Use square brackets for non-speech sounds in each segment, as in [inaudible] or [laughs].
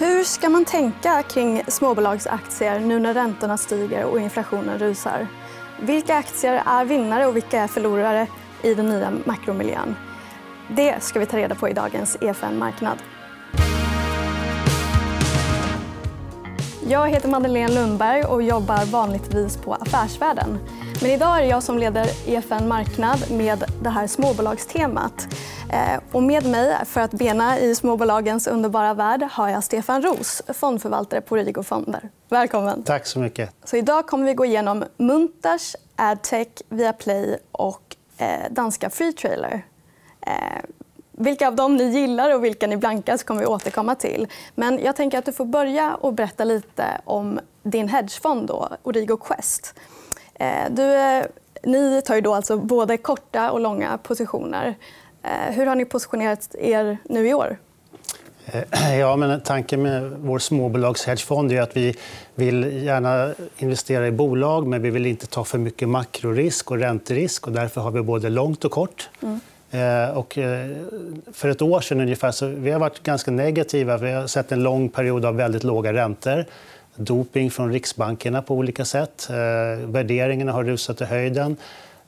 Hur ska man tänka kring småbolagsaktier nu när räntorna stiger och inflationen rusar? Vilka aktier är vinnare och vilka är förlorare i den nya makromiljön? Det ska vi ta reda på i dagens EFN Marknad. Jag heter Madeleine Lundberg och jobbar vanligtvis på Affärsvärlden. Men idag är det jag som leder EFN Marknad med det här småbolagstemat. Eh, och med mig för att bena i småbolagens underbara värld har jag Stefan Ros, fondförvaltare på Rigo Fonder. Välkommen. Tack så mycket. Så idag kommer vi gå igenom Munters, Adtech, Viaplay och eh, danska Freetrailer. Eh, vilka av dem ni gillar och vilka ni blankar kommer vi återkomma till. Men jag tänker att du får börja och berätta lite om din hedgefond, då, Origo Quest. Du, ni tar ju då alltså både korta och långa positioner. Eh, hur har ni positionerat er nu i år? Eh, [clears throat] ja, men tanken med vår småbolagshedgefond är att vi vill gärna investera i bolag men vi vill inte ta för mycket makrorisk och ränterisk. Och därför har vi både långt och kort. Mm. Eh, och för ett år sedan ungefär, så vi har varit ganska negativa. Vi har sett en lång period av väldigt låga räntor. Doping från riksbankerna på olika sätt. Värderingarna har rusat i höjden.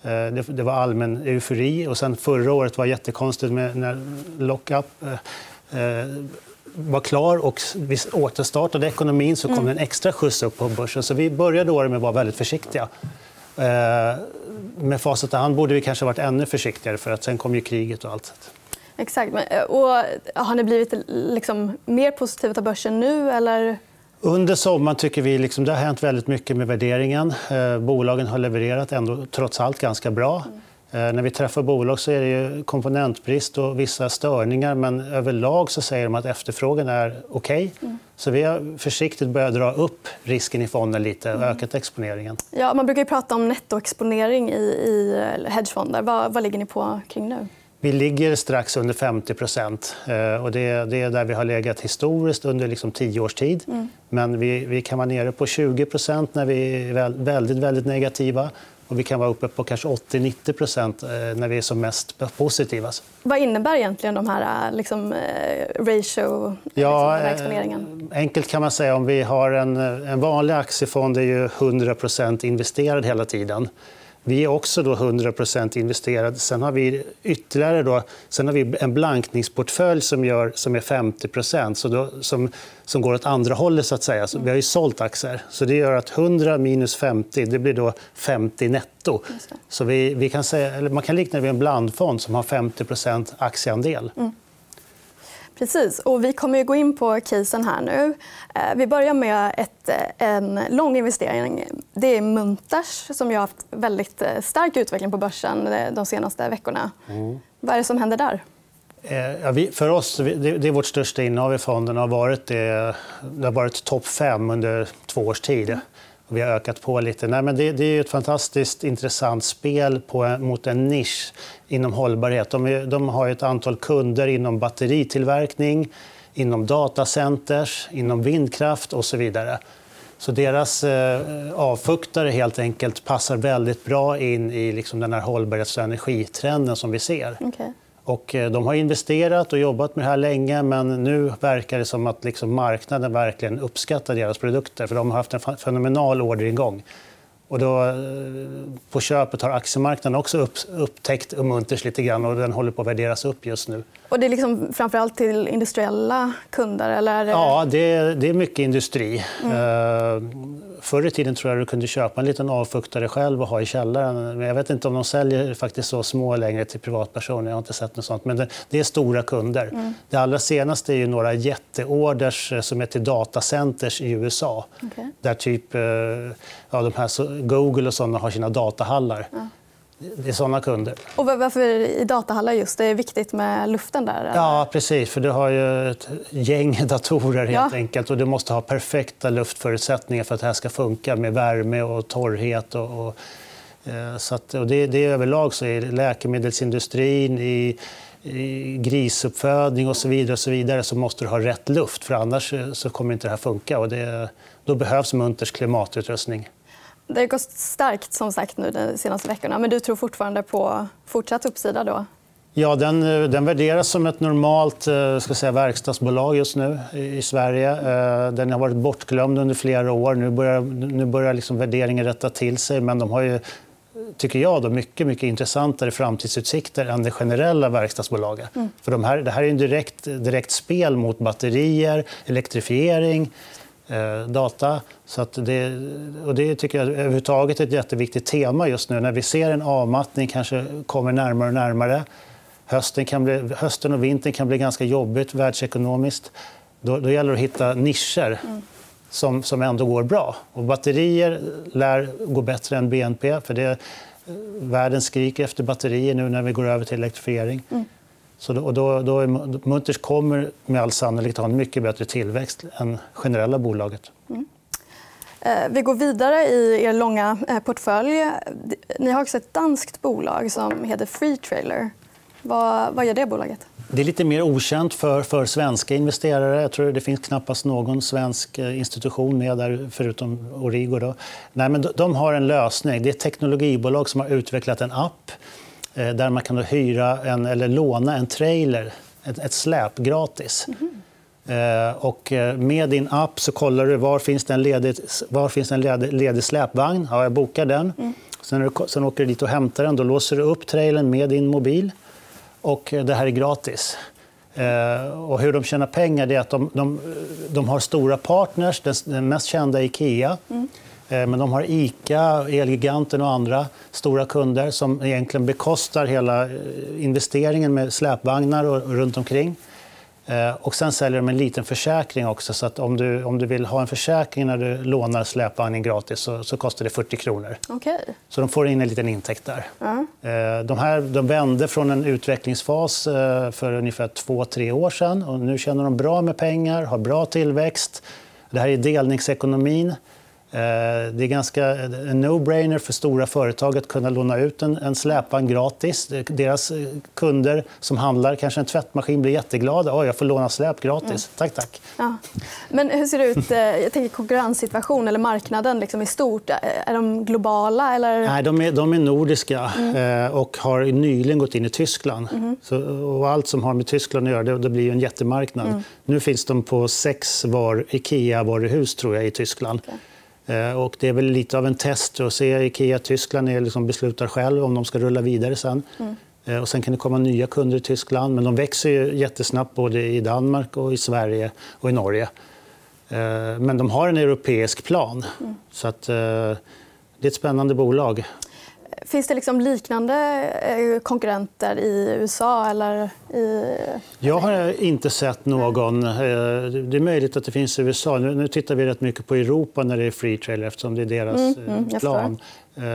Eh, det var allmän eufori. Och sen förra året var jättekonstigt med när lockup eh, eh, var klar och vi återstartade ekonomin så kom mm. det en extra skjuts upp på börsen. Så vi började året med att vara väldigt försiktiga. Med facit i hand borde vi kanske varit ännu försiktigare för att sen kom ju kriget och allt. Exakt. Och har ni blivit liksom mer positiva till börsen nu? Eller? Under sommaren tycker vi liksom, det har hänt väldigt mycket med värderingen. Eh, bolagen har levererat ändå, trots allt ganska bra. Mm. När vi träffar bolag så är det ju komponentbrist och vissa störningar men överlag så säger de att efterfrågan är okej. Okay. Mm. Så vi har försiktigt börjat dra upp risken i fonden lite och mm. ökat exponeringen. Ja, man brukar prata om nettoexponering i, i hedgefonder. Vad, vad ligger ni på kring nu? Vi ligger strax under 50 eh, och det, är där vi har legat historiskt under liksom tio års tid. Mm. Men vi, vi, kan vara nere på 20% när vi är väldigt, väldigt negativa. Och vi kan vara uppe på kanske 80-90 eh, när vi är som mest positiva. Vad innebär egentligen de här eh, liksom, ratio, ja, liksom, exponeringen? Enkelt kan man säga om vi har en, en vanlig aktiefond är ju 100% investerad hela tiden. Vi är också då 100 investerade. Sen har vi ytterligare då, sen har vi en blankningsportfölj som, gör, som är 50 så då, som, som går åt andra hållet. Så att säga. Så vi har ju sålt aktier. Så det gör att 100 minus 50 det blir då 50 netto. Så vi, vi kan säga, man kan likna det vid en blandfond som har 50 aktieandel. Mm. Precis. Och vi kommer att gå in på casen här nu. Eh, vi börjar med ett, eh, en lång investering. Det är Munters som har haft väldigt eh, stark utveckling på börsen de senaste veckorna. Mm. Vad är det som händer där? Ja, vi, för oss, det är vårt största innehav i fonden. har varit det, det har varit topp fem under två års tid. Vi har ökat på lite. Nej, men det, det är ett fantastiskt intressant spel på, mot en nisch inom hållbarhet. De, de har ett antal kunder inom batteritillverkning, inom datacenters, inom vindkraft och så vidare. Så deras eh, avfuktare helt enkelt passar väldigt bra in i liksom den här hållbarhets och energitrenden som vi ser. Okay. Och eh, de har investerat och jobbat med det här länge men nu verkar det som att liksom marknaden verkligen uppskattar deras produkter. för De har haft en fenomenal orderingång. Och då, eh, på köpet har aktiemarknaden också upp, upptäckt Munters lite grann och den håller på att värderas upp just nu. Och det är liksom framförallt till industriella kunder? Eller? Ja, det är, det är mycket industri. Mm. Uh, förr i tiden tror jag du kunde köpa en liten avfuktare själv och ha i källaren. Men jag vet inte om de säljer faktiskt så små längre till privatpersoner. Jag har inte sett något sånt. Men det, det är stora kunder. Mm. Det allra senaste är ju några jätteorders eh, som är till datacenters i USA. Okay. Där typ ja, de här, Google och såna har sina datahallar. Ja. Det är såna kunder. Och varför i datahallar just? Det är viktigt med luften där? Eller? Ja, precis. För du har ju ett gäng [laughs] datorer helt ja. enkelt. Och du måste ha perfekta luftförutsättningar för att det här ska funka med värme och torrhet. Och, och eh, så att, och det, det är överlag så i läkemedelsindustrin, i, i grisuppfödning och så vidare, och så vidare så måste du ha rätt luft. för Annars så kommer inte det här funka. Och det, då behövs Munters klimatutrustning. Det har gått starkt som sagt nu de senaste veckorna. Men du tror fortfarande på fortsatt uppsida? Då? Ja, den, den värderas som ett normalt eh, ska säga, verkstadsbolag just nu i Sverige. Eh, den har varit bortglömd under flera år. Nu börjar, nu börjar liksom värderingen rätta till sig. Men de har ju, tycker jag, då, mycket, mycket intressantare framtidsutsikter än det generella verkstadsbolaget. Mm. För de här, det här är en direkt, direkt spel mot batterier, elektrifiering eh, data. Så att det, och det tycker jag överhuvudtaget är ett jätteviktigt tema just nu när vi ser en avmattning kanske kommer närmare och närmare. Hösten, kan bli, hösten och vintern kan bli ganska jobbigt världsekonomiskt. Då, då gäller det att hitta nischer mm. som, som ändå går bra. Och batterier lär gå bättre än BNP. för det, Världen skriker efter batterier nu när vi går över till elektrifiering. Mm. Så då, då, då är, Munters kommer med all sannolikhet ha en mycket bättre tillväxt än generella bolaget. Mm. Eh, vi går vidare i er långa eh, portfölj. Ni har också ett danskt bolag som heter Freetrailer. Vad, vad gör det bolaget? Det är lite mer okänt för, för svenska investerare. Jag tror Det finns knappast någon svensk eh, institution med där, förutom Origo. Då. Nej, men de har en lösning. Det är ett teknologibolag som har utvecklat en app Eh, där man kan hyra en, eller låna en trailer, ett, ett släp, gratis. Mm. Och eh, med din app så kollar du var finns det en ledig, var finns en ledig, ledig släpvagn. Ja, jag bokar den. Mm. Sen, sen åker du dit och hämtar den. Då låser du upp trailern med din mobil och det här är gratis. Eh, och hur de tjänar pengar är att de, de, de har stora partners. Den, mest kända är Ikea. Mm. Eh, men de har Ica, Elgiganten och andra stora kunder som egentligen bekostar hela eh, investeringen med släpvagnar och, runt omkring. Eh, och sen säljer de en liten försäkring också. Så att om, du, om du vill ha en försäkring när du lånar släpvagnen gratis så, så kostar det 40 kronor. Okay. Så de får in en liten intäkt där. Mm. De, här, de vände från en utvecklingsfas för ungefär två, tre år sedan. Och nu tjänar de bra med pengar, har bra tillväxt. Det här är delningsekonomin. Eh, det är ganska en no-brainer för stora företag att kunna låna ut en, en släpvagn gratis. Deras eh, kunder som handlar kanske en tvättmaskin blir jätteglada. Oh, jag får låna släp gratis. Mm. Tack, tack. Ja. Men hur ser det ut eh, jag tänker konkurrenssituation eller marknaden liksom i stort? Är de globala? Eller? Nej, de är, de är nordiska mm. och har nyligen gått in i Tyskland. Mm. Så, och allt som har med Tyskland att göra det, det blir en jättemarknad. Mm. Nu finns de på sex var, Ikea-varuhus tror jag, i Tyskland. Okay. Eh, och det är väl lite av en test att se. Ikea Tyskland är liksom beslutar själv om de ska rulla vidare sen. Mm. Eh, och sen kan det komma nya kunder i Tyskland. Men de växer ju jättesnabbt både i Danmark, och i Sverige och i Norge. Eh, men de har en europeisk plan. Mm. Så att, det är ett spännande bolag. Finns det liksom liknande eh, konkurrenter i USA? Eller i... Jag har inte sett någon. Eh, det är möjligt att det finns i USA. Nu tittar vi rätt mycket på Europa när det är free trailer eftersom det är deras mm, mm, eh, plan.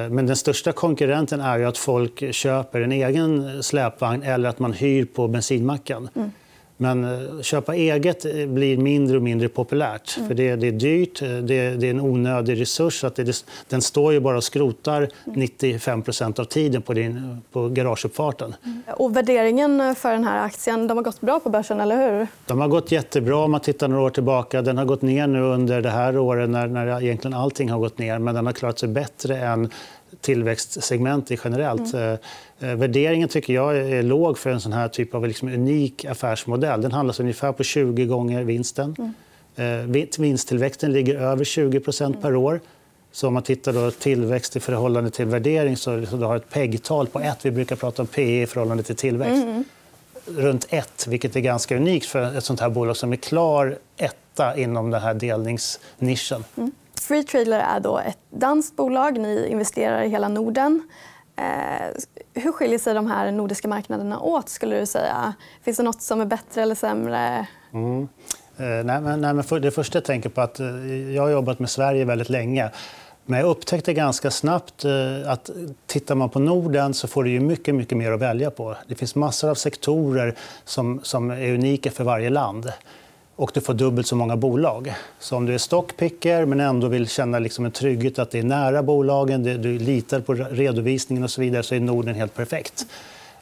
Men den största konkurrenten är ju att folk köper en egen släpvagn eller att man hyr på bensinmacken. Mm. Men eh, köpa eget eh, blir mindre och mindre populärt. Mm. För det, det, är dyrt, eh, det, det, är en onödig resurs. Att det, den står ju bara och skrotar 95% av tiden på, din, på garageuppfarten. Mm. Och värderingen för den här aktien de har gått bra på börsen, eller hur? De har gått jättebra om man tittar några år tillbaka. Den har gått ner nu under det här året när, när egentligen allting har gått ner. Men den har klarat sig bättre än tillväxtsegment generellt. Mm. Eh, värderingen tycker jag är låg för en sån här typ av liksom unik affärsmodell. Den handlas ungefär på 20 gånger vinsten. Mm. Eh, vinsttillväxten ligger över 20% per år. Så om man tittar då tillväxt i förhållande till värdering så, har ett PEG-tal på 1. Vi brukar prata om PE i förhållande till tillväxt. Mm. Runt 1, vilket är ganska unikt för ett sånt här bolag som är klar etta inom den här delningsnischen. Mm. Free Trailer är då ett danskt bolag. Ni investerar i hela Norden. Eh, hur skiljer sig de här nordiska marknaderna åt? skulle du säga? Finns det nåt som är bättre eller sämre? Mm. Eh, nej, men, nej, men för, det första jag tänker på att eh, jag har jobbat med Sverige väldigt länge. Men jag upptäckte ganska snabbt eh, att tittar man på Norden så får du ju mycket, mycket mer att välja på. Det finns massor av sektorer som, som är unika för varje land och du får dubbelt så många bolag. Så om du är stockpicker men ändå vill känna liksom en trygghet att det är nära bolagen, du litar på redovisningen och så vidare så är Norden helt perfekt.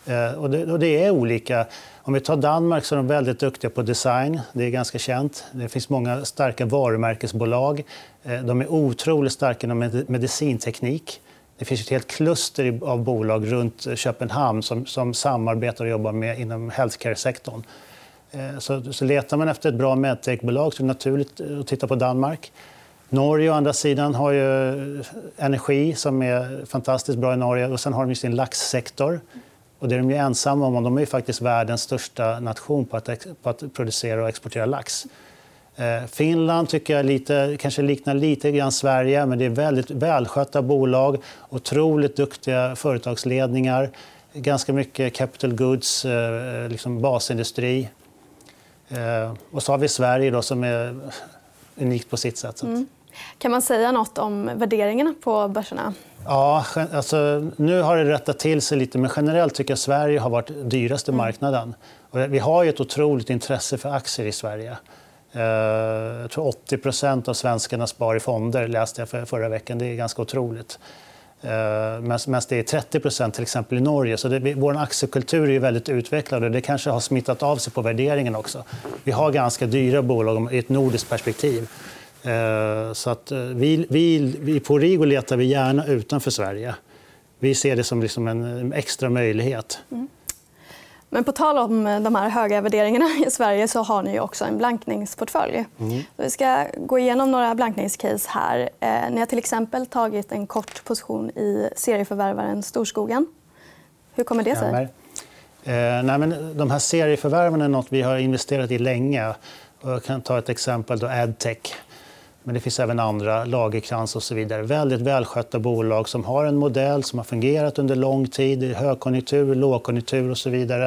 Eh, och det, och det, är olika. Om vi tar Danmark så är de väldigt duktiga på design. Det är ganska känt. Det finns många starka varumärkesbolag. Eh, de är otroligt starka inom medicinteknik. Det finns ett helt kluster av bolag runt Köpenhamn som, som samarbetar och jobbar med inom healthcare-sektorn. Eh, så, så letar man efter ett bra medtechbolag så är det naturligt eh, att titta på Danmark. Norge å andra sidan har ju eh, energi som är fantastiskt bra i Norge och sen har de sin laxsektor. Och det är de ju ensamma om. De är ju faktiskt världens största nation på att, på att producera och exportera lax. Eh, Finland tycker jag lite, kanske liknar lite grann Sverige, men det är väldigt välskötta bolag, otroligt duktiga företagsledningar, ganska mycket capital goods, eh, liksom basindustri. Eh, och så har vi Sverige då, som är unikt på sitt sätt. Mm. Kan man säga nåt om värderingarna på börserna? Ja, alltså, nu har det rättat till sig lite, men generellt tycker jag Sverige har varit dyraste mm. marknaden. Och vi har ett otroligt intresse för aktier i Sverige. Eh, jag tror 80% av svenskarna sparar i fonder, läste jag förra veckan. Det är ganska otroligt. Eh, Medan det är 30% till exempel i Norge. Så det, vår aktiekultur är väldigt utvecklad och det kanske har smittat av sig på värderingen också. Vi har ganska dyra bolag i ett nordiskt perspektiv. Eh, så att eh, vi, vi, vi, på Rigo letar vi gärna utanför Sverige. Vi ser det som liksom en extra möjlighet. Mm. Men på tal om eh, de här höga värderingarna [laughs] i Sverige så har ni också en blankningsportfölj. Mm. Vi ska gå igenom några blankningscase här. Eh, ni har till exempel tagit en kort position i serieförvärvaren Storskogen. Hur kommer det sig? Eh, nej, men de här serieförvärven är något vi har investerat i länge. Jag kan ta ett exempel, då Adtech. Men det finns även andra, Lagerkrans och så vidare. Väldigt välskötta bolag som har en modell som har fungerat under lång tid i högkonjunktur, lågkonjunktur och så vidare.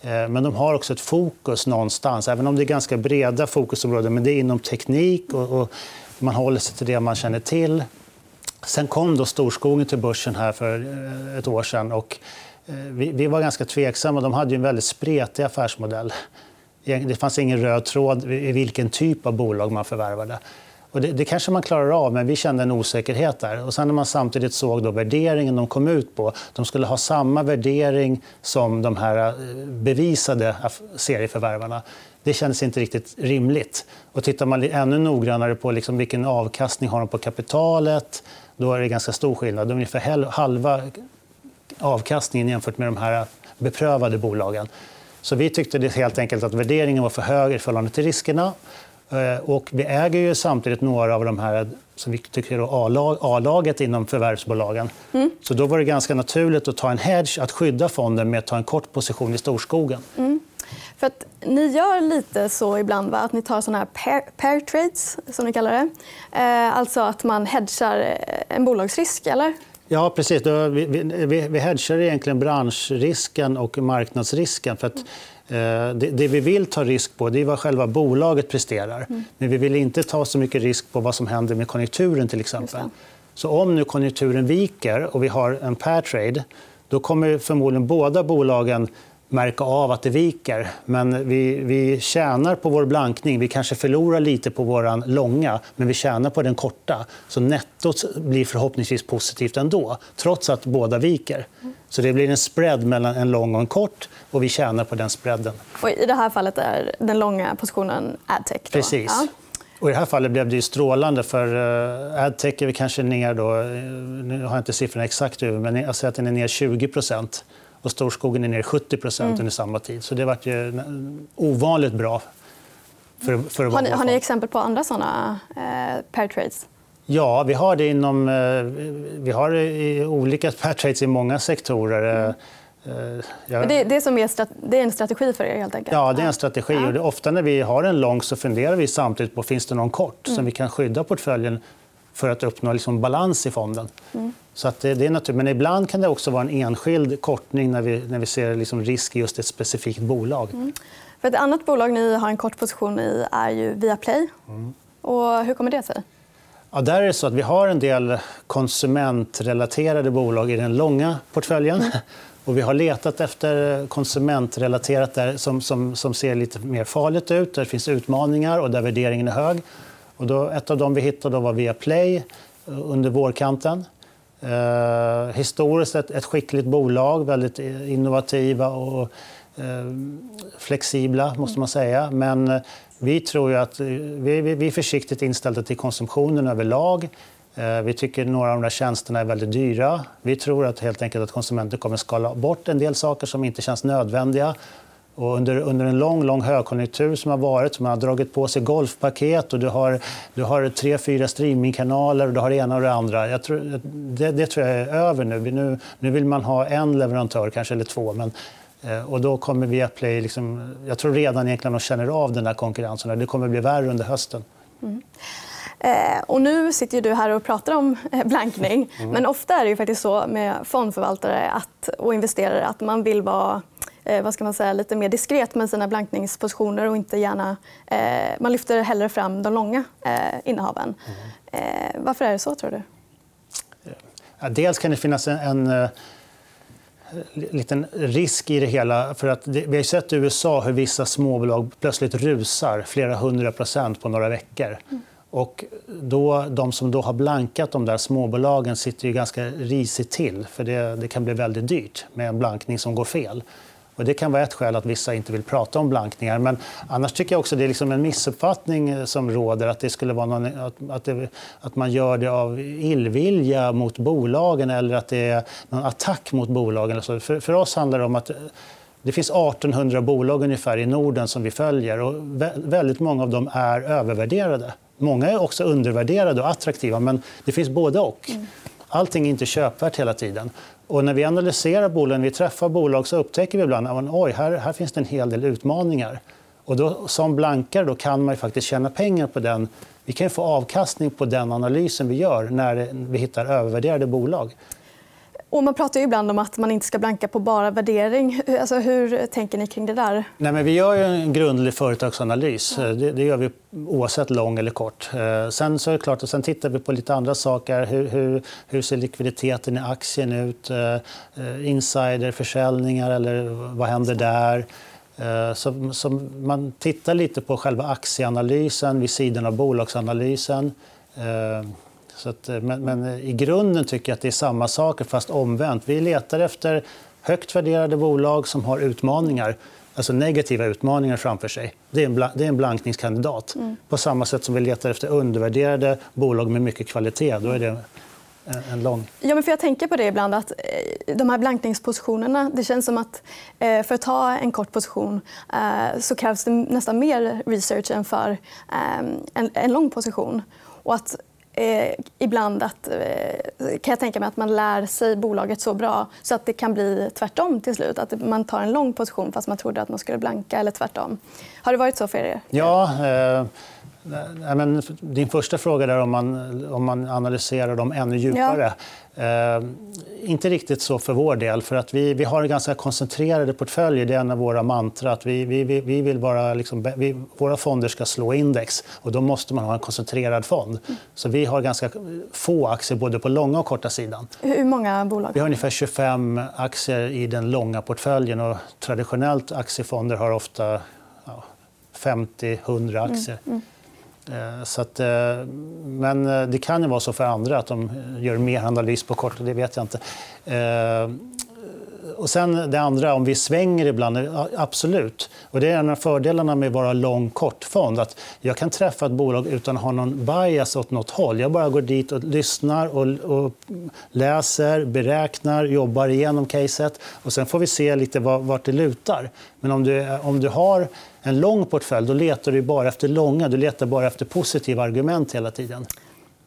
Eh, men de har också ett fokus någonstans, även om det är ganska breda fokusområden. Men det är inom teknik och, man håller sig till det man känner till. Sen kom då Storskogen till börsen här för eh, ett år sedan. Och eh, vi var ganska tveksamma. De hade en väldigt spretig affärsmodell. Det fanns ingen röd tråd i vilken typ av bolag man förvärvade. Och det, det, kanske man klarar av, men vi kände en osäkerhet där. Och sen när man samtidigt såg då värderingen de kom ut på, de skulle ha samma värdering som de här eh, bevisade serieförvärvarna. Det kändes inte riktigt rimligt. Och tittar man ännu noggrannare på liksom vilken avkastning har de på kapitalet, då är det ganska stor skillnad. Ungefär halva avkastningen jämfört med de här beprövade bolagen. Så vi tyckte det helt enkelt att värderingen var för hög i förhållande till riskerna. Eh, och vi äger ju samtidigt några av de här som vi tycker är A-laget inom förvärvsbolagen. Mm. Så då var det ganska naturligt att ta en hedge, att skydda fonden med att ta en kort position i storskogen. Mm. För att ni gör lite så ibland, va? att ni tar såna här pair, pair trades, som ni kallar det. Eh, alltså att man hedgar en bolagsrisk, eller? Ja, precis. Vi, vi, vi hedgar egentligen branschrisken och marknadsrisken. För att Eh, det, vi vill ta risk på det är vad själva bolaget presterar. Mm. Men vi vill inte ta så mycket risk på vad som händer med konjunkturen. till exempel. Så om nu konjunkturen viker och vi har en pair trade då kommer förmodligen båda bolagen märka av att det viker. Men vi, vi tjänar på vår blankning. Vi kanske förlorar lite på vår långa, men vi tjänar på den korta. Så nettot blir förhoppningsvis positivt ändå, trots att båda viker. Så det blir en spread mellan en lång och en kort och vi tjänar på den spreaden. Och I det här fallet är den långa positionen adtech? Då. Precis. Ja. Och I det här fallet blev det strålande. för uh, Adtech är vi kanske ner... Då, eh, nu har jag inte siffrorna exakt men jag säger att den är ner 20 och Storskogen är ner 70 mm. under samma tid. Så det var ju ovanligt bra. För, för har, ni, har ni exempel på andra såna eh, pair trades? Ja, vi har det inom... Eh, vi har i olika pair trades i många sektorer. Mm. Eh, jag... Det, det, som är, det är en strategi för er? helt enkelt. Ja, det är en strategi. Ja. Och det, ofta när vi har en lång så funderar vi samtidigt på finns det någon kort mm. som vi kan skydda portföljen för att uppnå liksom balans i fonden. Mm. Så att det, det är naturligt. Men ibland kan det också vara en enskild kortning när vi, när vi ser liksom risk i just ett specifikt bolag. Mm. För ett annat bolag ni har en kort position i är ju Viaplay. Mm. Och hur kommer det sig? Ja, där är det så att vi har en del konsumentrelaterade bolag i den långa portföljen. Mm. [laughs] Och vi har letat efter konsumentrelaterat där som, som, som ser lite mer farligt ut, där det finns utmaningar och där värderingen är hög. Och då, ett av dem vi hittade då var Viaplay eh, under vårkanten. Eh, historiskt ett, ett skickligt bolag, väldigt innovativa och eh, flexibla, måste man säga. Men eh, vi tror att eh, vi, vi, vi är försiktigt inställda till konsumtionen överlag. Eh, vi tycker att några av de där tjänsterna är väldigt dyra. Vi tror att helt enkelt att konsumenter kommer skala bort en del saker som inte känns nödvändiga. Och under, under en lång, lång högkonjunktur som har varit, som har dragit på sig golfpaket och du har, du har tre, fyra streamingkanaler och du har det ena och det andra. Jag tror, det, det tror jag är över nu. nu. Nu vill man ha en leverantör, kanske, eller två. Men, eh, och då kommer Viaplay, liksom, jag tror redan egentligen de känner av den här konkurrensen. Det kommer bli värre under hösten. Mm. Eh, och nu sitter du här och pratar om eh, blankning. Mm. Men ofta är det ju faktiskt så med fondförvaltare att, och investerare att man vill vara eh, vad ska man säga, lite mer diskret med sina blankningspositioner och inte gärna... Eh, man lyfter hellre fram de långa eh, innehaven. Mm. varför är det så, tror du? Ja, dels kan det finnas en, en uh, liten risk i det hela. För att vi har sett i USA hur vissa småbolag plötsligt rusar flera hundra procent på några veckor. Mm. Och då, de som då har blankat de där småbolagen sitter ju ganska risigt till. För det, det, kan bli väldigt dyrt med en blankning som går fel. Och det kan vara ett skäl att vissa inte vill prata om blankningar. Men annars tycker jag också det är liksom en missuppfattning eh, som råder att, det skulle vara någon, eh, att, att, det, att, man gör det av illvilja mot bolagen eller att det är någon attack mot bolagen. För, för oss handlar det om att eh, det finns 1800 bolag ungefär i Norden som vi följer och väldigt många av dem är övervärderade. Många är också undervärderade och attraktiva, men det finns både och. Mm. Allting är inte köpvärt hela tiden. Och när vi analyserar bolagen, vi träffar bolag, så upptäcker vi ibland att oj, här, här finns det en hel del utmaningar. Och då, som blankare då kan man faktiskt tjäna pengar på den. Vi kan få avkastning på den analysen vi gör när vi hittar övervärderade bolag. Och man pratar ju ibland om att man inte ska blanka på bara värdering. Alltså, hur tänker ni kring det där? Nej, men vi gör en grundlig företagsanalys. Ja. Det, det, gör vi oavsett lång eller kort. Eh, sen så är klart att sen tittar vi på lite andra saker. Hur, hur, hur ser likviditeten i aktien ut? Eh, eh, insiderförsäljningar, eller vad händer där? Så, så man tittar lite på själva aktieanalysen vid sidan av bolagsanalysen. Så att, eh, men, men, i grunden tycker jag att det är samma saker, fast omvänt. Vi letar efter högt värderade bolag som har utmaningar, alltså negativa utmaningar framför sig. Det är en, det är en blankningskandidat. Mm. På samma sätt som vi letar efter undervärderade bolag med mycket kvalitet. Då är det en lång... Ja, men för jag tänker på det ibland. att eh, De här blankningspositionerna... Det känns som att eh, för att ta en kort position så krävs det nästan mer research än för en lång position. Och att eh, ibland att, eh, kan jag tänka mig att man lär sig bolaget så bra så att det kan bli tvärtom till slut. Att man tar en lång position fast man trodde att man skulle blanka eller tvärtom. Har det varit så för er? Ja. Eh... Men din första fråga där om man, om man analyserar dem ännu djupare. Ja. Eh, inte riktigt så för vår del. för att Vi, vi har ganska koncentrerade portföljer. Det är en av våra mantra. Att vi, vi, vi vill bara, liksom, vi, våra fonder ska slå index. och Då måste man ha en koncentrerad fond. Så Vi har ganska få aktier både på långa och korta sidan. Hur många bolag? Vi har ungefär 25 aktier i den långa portföljen. Och traditionellt aktiefonder har ofta ja, 50-100 aktier. Mm. Mm. Eh, så att, eh, men eh, det kan ju vara så för andra att de gör mer analys på kort, det vet jag inte. Och sen det andra, om vi svänger ibland, absolut. Och det är en av fördelarna med att vara lång kortfond. Att jag kan träffa ett bolag utan att ha någon bias åt något håll. Jag bara går dit och lyssnar och, och läser, beräknar, jobbar igenom caset. Och sen får vi se lite vart det lutar. Men om du, om du har en lång portfölj då letar du bara efter långa. Du letar bara efter positiva argument hela tiden.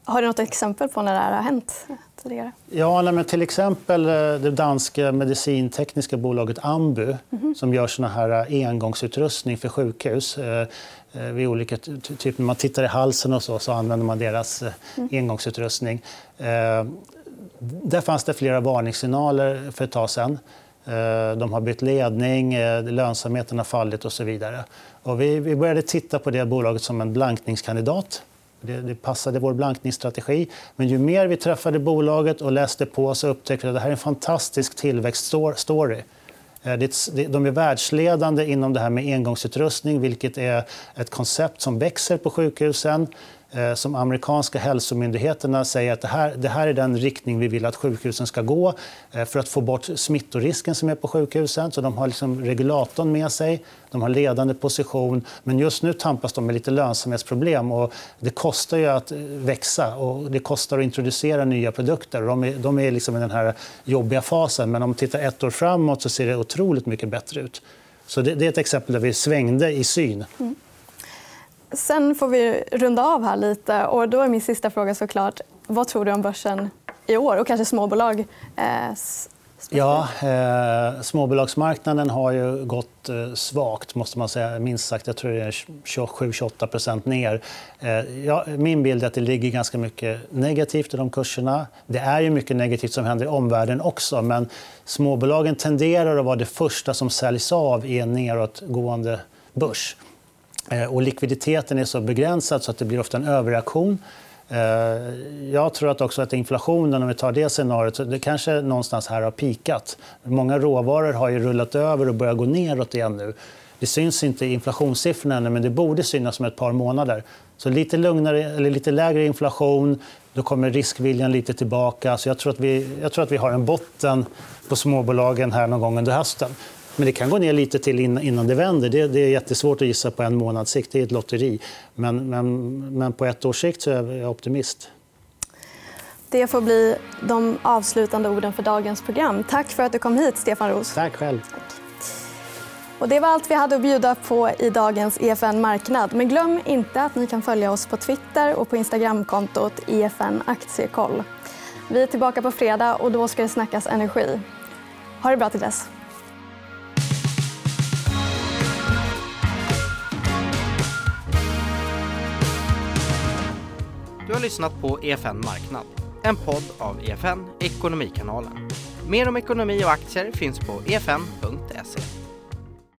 Har du något exempel på när det här har hänt tidigare? Ja, men till exempel eh, det danska medicintekniska bolaget Ambu mm -hmm. som gör såna här eh, engångsutrustning för sjukhus. Eh, vid olika, typ när man tittar i halsen och så, så använder man deras mm. engångsutrustning. Där fanns det flera varningssignaler för ett tag sedan. De har bytt ledning, lönsamheten har fallit och så vidare. Och vi började titta på det bolaget som en blankningskandidat. Det, det passade vår blankningsstrategi. Men ju mer vi träffade bolaget och läste på så upptäckte vi att det här är en fantastisk tillväxtstory. Eh, de är världsledande inom det här med engångsutrustning vilket är ett koncept som växer på sjukhusen. Eh, som amerikanska hälsomyndigheterna säger att det här, det här är den riktning vi vill att sjukhusen ska gå eh, för att få bort smittorisken som är på sjukhusen. Så de har liksom regulatorn med sig, de har ledande position. Men just nu tampas de med lite lönsamhetsproblem. Och det kostar ju att eh, växa och det kostar att introducera nya produkter. De är, de är liksom i den här jobbiga fasen. Men om man tittar ett år framåt så ser det otroligt mycket bättre ut. Så det, det är ett exempel där vi svängde i syn. Mm. Sen får vi runda av här lite. Och då är min sista fråga såklart. Vad tror du om börsen i år och kanske småbolag? Eh, ja, eh, småbolagsmarknaden har ju gått eh, svagt, måste man säga. minst sagt. Jag tror det är 27-28 ner. Eh, ja, min bild är att det ligger ganska mycket negativt i de kurserna. Det är ju mycket negativt som händer i omvärlden också. Men småbolagen tenderar att vara det första som säljs av i en nedåtgående börs. Eh, och likviditeten är så begränsad så att det blir ofta en överreaktion. Eh, jag tror att också att inflationen, om vi tar det scenariot, det kanske någonstans här har pikat. Många råvaror har ju rullat över och börjar gå neråt igen nu. Det syns inte i inflationssiffrorna ännu, men det borde synas om ett par månader. Så lite, lugnare, eller lite lägre inflation, då kommer riskviljan lite tillbaka. Så jag, tror att vi, jag tror att vi har en botten på småbolagen här någon gång under hösten. Men det kan gå ner lite till innan det vänder. Det, det är jättesvårt att gissa på en månads sikt. Det är ett lotteri. Men, men, men på ett års sikt så är jag optimist. Det får bli de avslutande orden för dagens program. Tack för att du kom hit, Stefan Roos. Tack själv. Och det var allt vi hade att bjuda på i dagens EFN Marknad. Men glöm inte att ni kan följa oss på Twitter och på Instagramkontot EFN Aktiekoll. Vi är tillbaka på fredag och då ska det snackas energi. Ha det bra till dess. Du har lyssnat på EFN Marknad, en podd av EFN Ekonomikanalen. Mer om ekonomi och aktier finns på efn.se.